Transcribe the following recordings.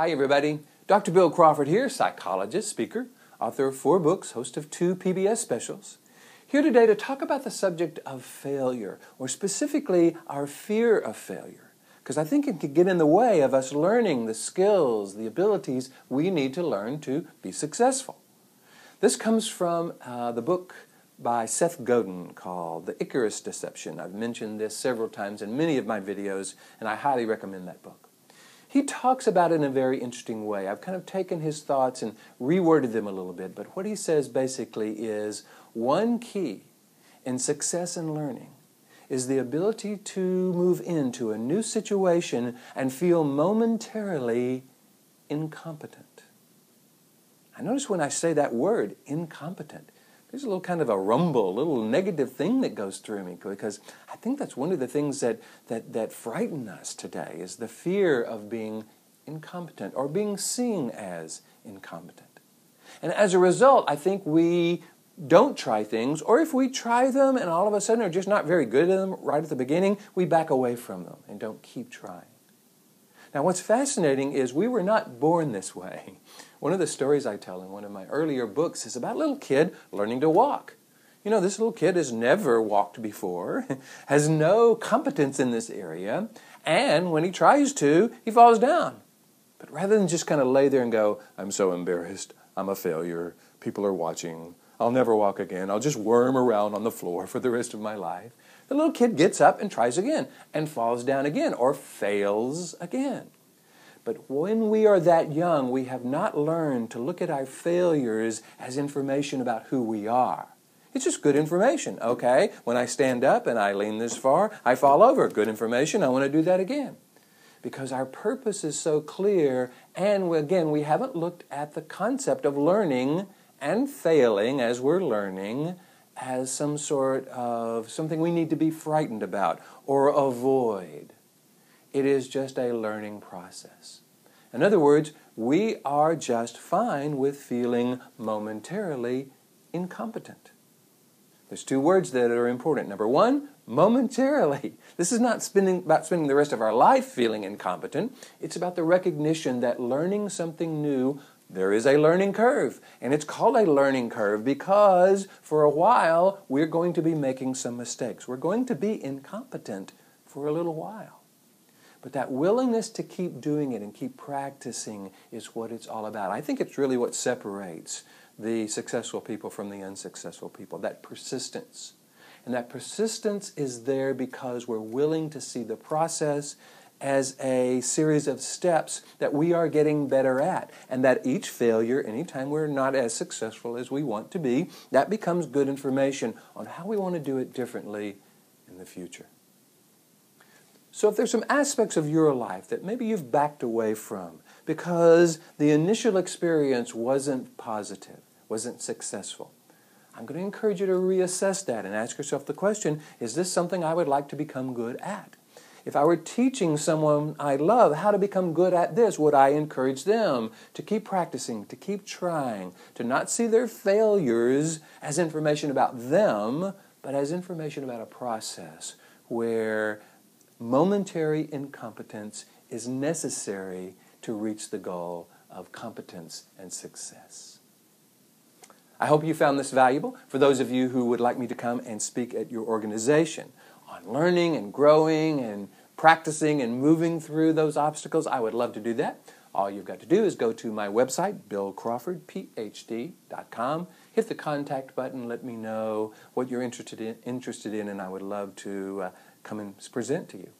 Hi, everybody. Dr. Bill Crawford here, psychologist, speaker, author of four books, host of two PBS specials. Here today to talk about the subject of failure, or specifically our fear of failure, because I think it can get in the way of us learning the skills, the abilities we need to learn to be successful. This comes from uh, the book by Seth Godin called The Icarus Deception. I've mentioned this several times in many of my videos, and I highly recommend that book. He talks about it in a very interesting way. I've kind of taken his thoughts and reworded them a little bit, but what he says basically is one key in success and learning is the ability to move into a new situation and feel momentarily incompetent. I notice when I say that word, incompetent, there's a little kind of a rumble, a little negative thing that goes through me because I think that's one of the things that, that, that frighten us today is the fear of being incompetent or being seen as incompetent. And as a result, I think we don't try things, or if we try them and all of a sudden are just not very good at them right at the beginning, we back away from them and don't keep trying. Now, what's fascinating is we were not born this way. One of the stories I tell in one of my earlier books is about a little kid learning to walk. You know, this little kid has never walked before, has no competence in this area, and when he tries to, he falls down. But rather than just kind of lay there and go, I'm so embarrassed, I'm a failure, people are watching, I'll never walk again, I'll just worm around on the floor for the rest of my life, the little kid gets up and tries again and falls down again or fails again. But when we are that young, we have not learned to look at our failures as information about who we are. It's just good information. Okay, when I stand up and I lean this far, I fall over. Good information. I want to do that again. Because our purpose is so clear, and again, we haven't looked at the concept of learning and failing as we're learning as some sort of something we need to be frightened about or avoid. It is just a learning process. In other words, we are just fine with feeling momentarily incompetent. There's two words that are important. Number one, momentarily. This is not spending, about spending the rest of our life feeling incompetent. It's about the recognition that learning something new there is a learning curve. And it's called a learning curve because for a while we're going to be making some mistakes. We're going to be incompetent for a little while. But that willingness to keep doing it and keep practicing is what it's all about. I think it's really what separates the successful people from the unsuccessful people that persistence. And that persistence is there because we're willing to see the process as a series of steps that we are getting better at. And that each failure, anytime we're not as successful as we want to be, that becomes good information on how we want to do it differently in the future. So, if there's some aspects of your life that maybe you've backed away from because the initial experience wasn't positive, wasn't successful, I'm going to encourage you to reassess that and ask yourself the question is this something I would like to become good at? If I were teaching someone I love how to become good at this, would I encourage them to keep practicing, to keep trying, to not see their failures as information about them, but as information about a process where momentary incompetence is necessary to reach the goal of competence and success. I hope you found this valuable. For those of you who would like me to come and speak at your organization on learning and growing and practicing and moving through those obstacles, I would love to do that. All you've got to do is go to my website, billcrawfordphd.com, hit the contact button, let me know what you're interested in, interested in and I would love to uh, come and present to you.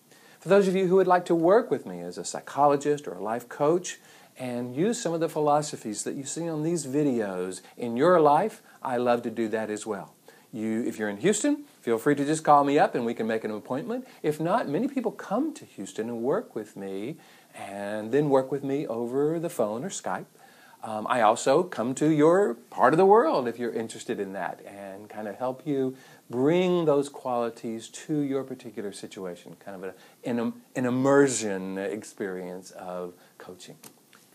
For those of you who would like to work with me as a psychologist or a life coach and use some of the philosophies that you see on these videos in your life, I love to do that as well. You, if you're in Houston, feel free to just call me up and we can make an appointment. If not, many people come to Houston and work with me and then work with me over the phone or Skype. Um, I also come to your part of the world if you're interested in that and kind of help you bring those qualities to your particular situation, kind of a, an, an immersion experience of coaching.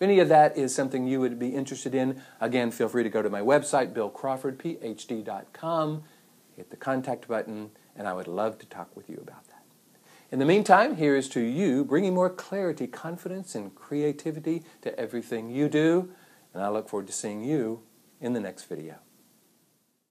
Any of that is something you would be interested in, again, feel free to go to my website, billcrawfordphd.com, hit the contact button, and I would love to talk with you about that. In the meantime, here is to you, bringing more clarity, confidence, and creativity to everything you do. And I look forward to seeing you in the next video.